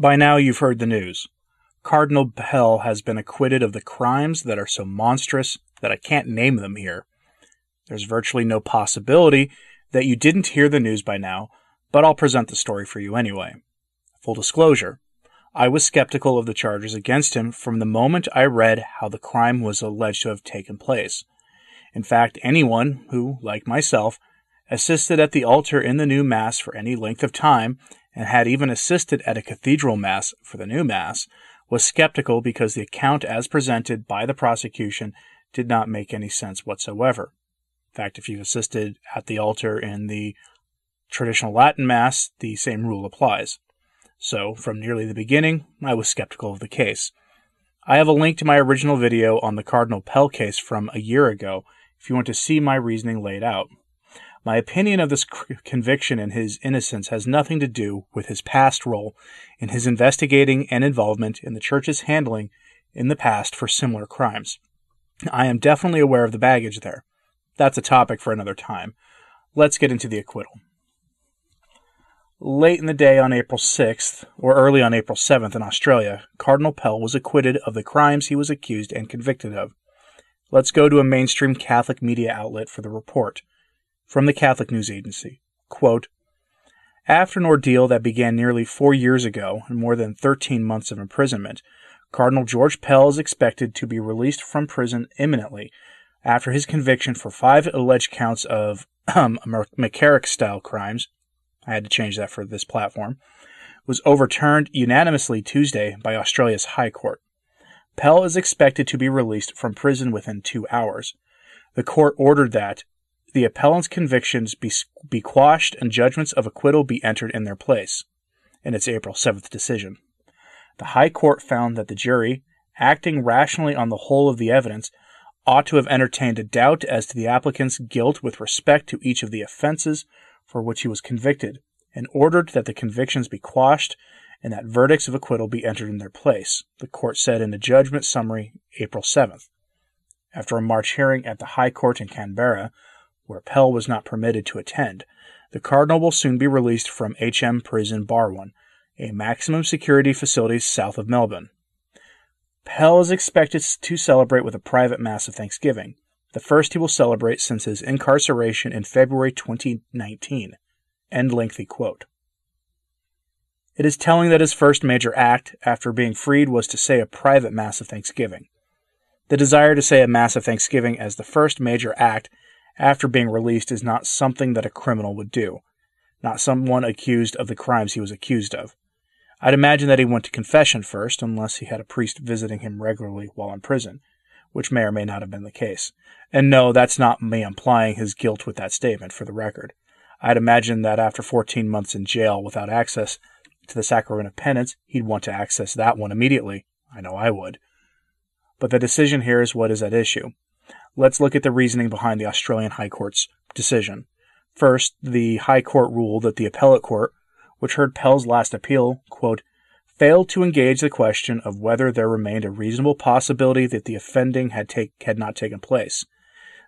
By now, you've heard the news. Cardinal Pell has been acquitted of the crimes that are so monstrous that I can't name them here. There's virtually no possibility that you didn't hear the news by now, but I'll present the story for you anyway. Full disclosure I was skeptical of the charges against him from the moment I read how the crime was alleged to have taken place. In fact, anyone who, like myself, assisted at the altar in the new Mass for any length of time, and had even assisted at a cathedral Mass for the new Mass, was skeptical because the account as presented by the prosecution did not make any sense whatsoever. In fact, if you've assisted at the altar in the traditional Latin Mass, the same rule applies. So, from nearly the beginning, I was skeptical of the case. I have a link to my original video on the Cardinal Pell case from a year ago if you want to see my reasoning laid out. My opinion of this conviction and his innocence has nothing to do with his past role in his investigating and involvement in the church's handling in the past for similar crimes. I am definitely aware of the baggage there. That's a topic for another time. Let's get into the acquittal. Late in the day on April 6th, or early on April 7th in Australia, Cardinal Pell was acquitted of the crimes he was accused and convicted of. Let's go to a mainstream Catholic media outlet for the report. From the Catholic News Agency. Quote, After an ordeal that began nearly four years ago and more than 13 months of imprisonment, Cardinal George Pell is expected to be released from prison imminently after his conviction for five alleged counts of um, McCarrick style crimes, I had to change that for this platform, was overturned unanimously Tuesday by Australia's High Court. Pell is expected to be released from prison within two hours. The court ordered that the appellant's convictions be, be quashed and judgments of acquittal be entered in their place in its April 7th decision. The High Court found that the jury, acting rationally on the whole of the evidence, ought to have entertained a doubt as to the applicant's guilt with respect to each of the offenses for which he was convicted, and ordered that the convictions be quashed and that verdicts of acquittal be entered in their place, the court said in a judgment summary April 7th. After a March hearing at the High Court in Canberra, where Pell was not permitted to attend, the Cardinal will soon be released from HM Prison Barwon, a maximum security facility south of Melbourne. Pell is expected to celebrate with a private Mass of Thanksgiving, the first he will celebrate since his incarceration in February 2019. End lengthy quote. It is telling that his first major act after being freed was to say a private Mass of Thanksgiving. The desire to say a Mass of Thanksgiving as the first major act after being released is not something that a criminal would do, not someone accused of the crimes he was accused of. I'd imagine that he went to confession first, unless he had a priest visiting him regularly while in prison, which may or may not have been the case. And no, that's not me implying his guilt with that statement, for the record. I'd imagine that after 14 months in jail without access to the sacrament of penance, he'd want to access that one immediately. I know I would. But the decision here is what is at issue. Let's look at the reasoning behind the Australian High Court's decision. First, the High Court ruled that the appellate court which heard Pell's last appeal, quote, failed to engage the question of whether there remained a reasonable possibility that the offending had, take, had not taken place,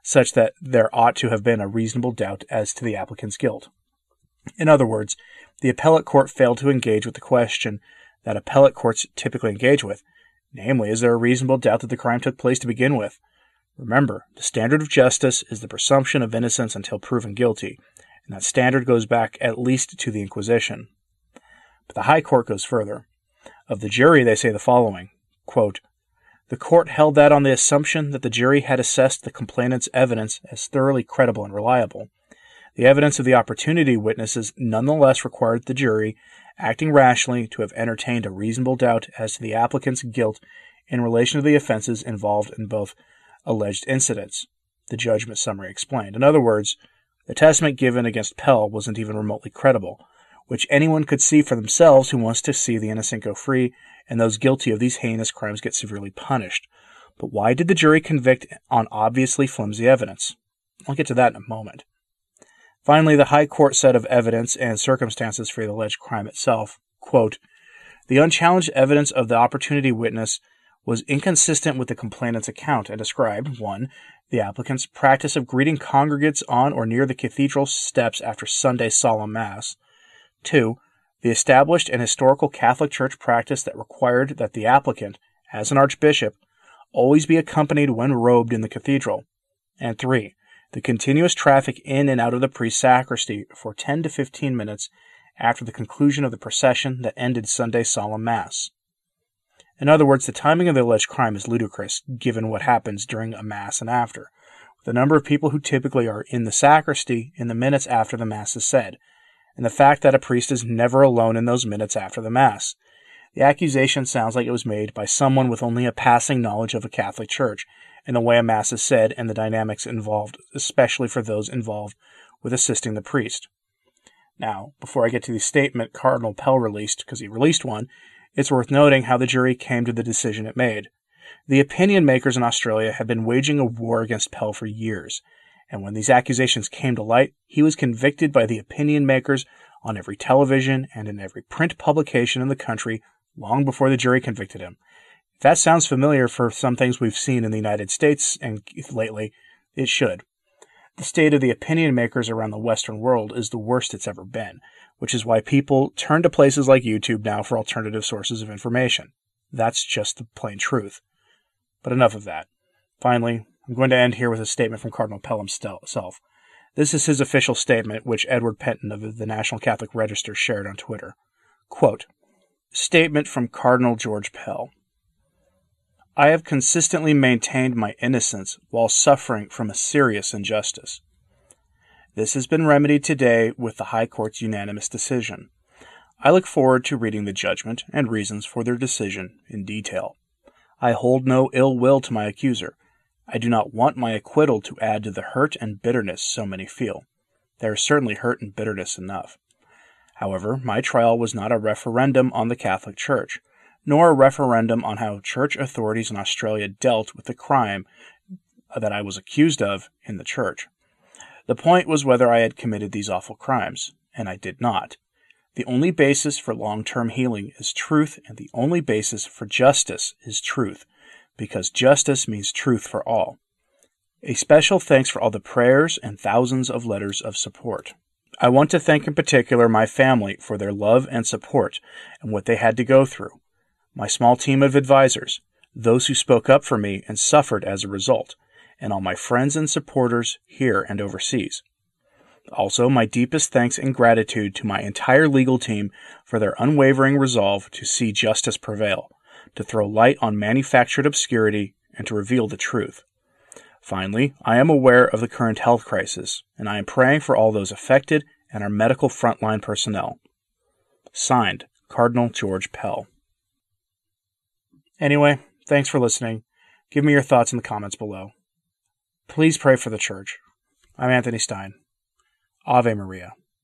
such that there ought to have been a reasonable doubt as to the applicant's guilt. In other words, the appellate court failed to engage with the question that appellate courts typically engage with, namely, is there a reasonable doubt that the crime took place to begin with? Remember, the standard of justice is the presumption of innocence until proven guilty, and that standard goes back at least to the Inquisition. But the High Court goes further. Of the jury, they say the following quote, The court held that on the assumption that the jury had assessed the complainant's evidence as thoroughly credible and reliable. The evidence of the opportunity witnesses nonetheless required the jury, acting rationally, to have entertained a reasonable doubt as to the applicant's guilt in relation to the offenses involved in both alleged incidents. the judgment summary explained. In other words, the testament given against Pell wasn't even remotely credible, which anyone could see for themselves who wants to see the innocent go free and those guilty of these heinous crimes get severely punished. But why did the jury convict on obviously flimsy evidence? I'll get to that in a moment. Finally, the High Court set of evidence and circumstances for the alleged crime itself. Quote, the unchallenged evidence of the opportunity witness was inconsistent with the complainant's account and described 1. The applicant's practice of greeting congregates on or near the cathedral steps after Sunday solemn Mass. 2. The established and historical Catholic Church practice that required that the applicant, as an archbishop, always be accompanied when robed in the cathedral. And 3 the continuous traffic in and out of the priest's sacristy for 10 to 15 minutes after the conclusion of the procession that ended Sunday solemn Mass. In other words, the timing of the alleged crime is ludicrous, given what happens during a Mass and after, with the number of people who typically are in the sacristy in the minutes after the Mass is said, and the fact that a priest is never alone in those minutes after the Mass. The accusation sounds like it was made by someone with only a passing knowledge of a Catholic Church and the way a Mass is said and the dynamics involved, especially for those involved with assisting the priest. Now, before I get to the statement Cardinal Pell released, because he released one, it's worth noting how the jury came to the decision it made. The opinion makers in Australia had been waging a war against Pell for years, and when these accusations came to light, he was convicted by the opinion makers on every television and in every print publication in the country long before the jury convicted him, that sounds familiar for some things we've seen in the United States and lately, it should. The state of the opinion makers around the Western world is the worst it's ever been, which is why people turn to places like YouTube now for alternative sources of information. That's just the plain truth. But enough of that. Finally, I'm going to end here with a statement from Cardinal Pell himself. This is his official statement, which Edward Pentin of the National Catholic Register shared on Twitter. Quote, Statement from Cardinal George Pell. I have consistently maintained my innocence while suffering from a serious injustice. This has been remedied today with the High Court's unanimous decision. I look forward to reading the judgment and reasons for their decision in detail. I hold no ill will to my accuser. I do not want my acquittal to add to the hurt and bitterness so many feel. There is certainly hurt and bitterness enough. However, my trial was not a referendum on the Catholic Church nor a referendum on how church authorities in Australia dealt with the crime that I was accused of in the church. The point was whether I had committed these awful crimes, and I did not. The only basis for long term healing is truth, and the only basis for justice is truth, because justice means truth for all. A special thanks for all the prayers and thousands of letters of support. I want to thank in particular my family for their love and support and what they had to go through my small team of advisors, those who spoke up for me and suffered as a result, and all my friends and supporters here and overseas. Also, my deepest thanks and gratitude to my entire legal team for their unwavering resolve to see justice prevail, to throw light on manufactured obscurity, and to reveal the truth. Finally, I am aware of the current health crisis, and I am praying for all those affected and our medical frontline personnel. Signed, Cardinal George Pell. Anyway, thanks for listening. Give me your thoughts in the comments below. Please pray for the church. I'm Anthony Stein. Ave Maria.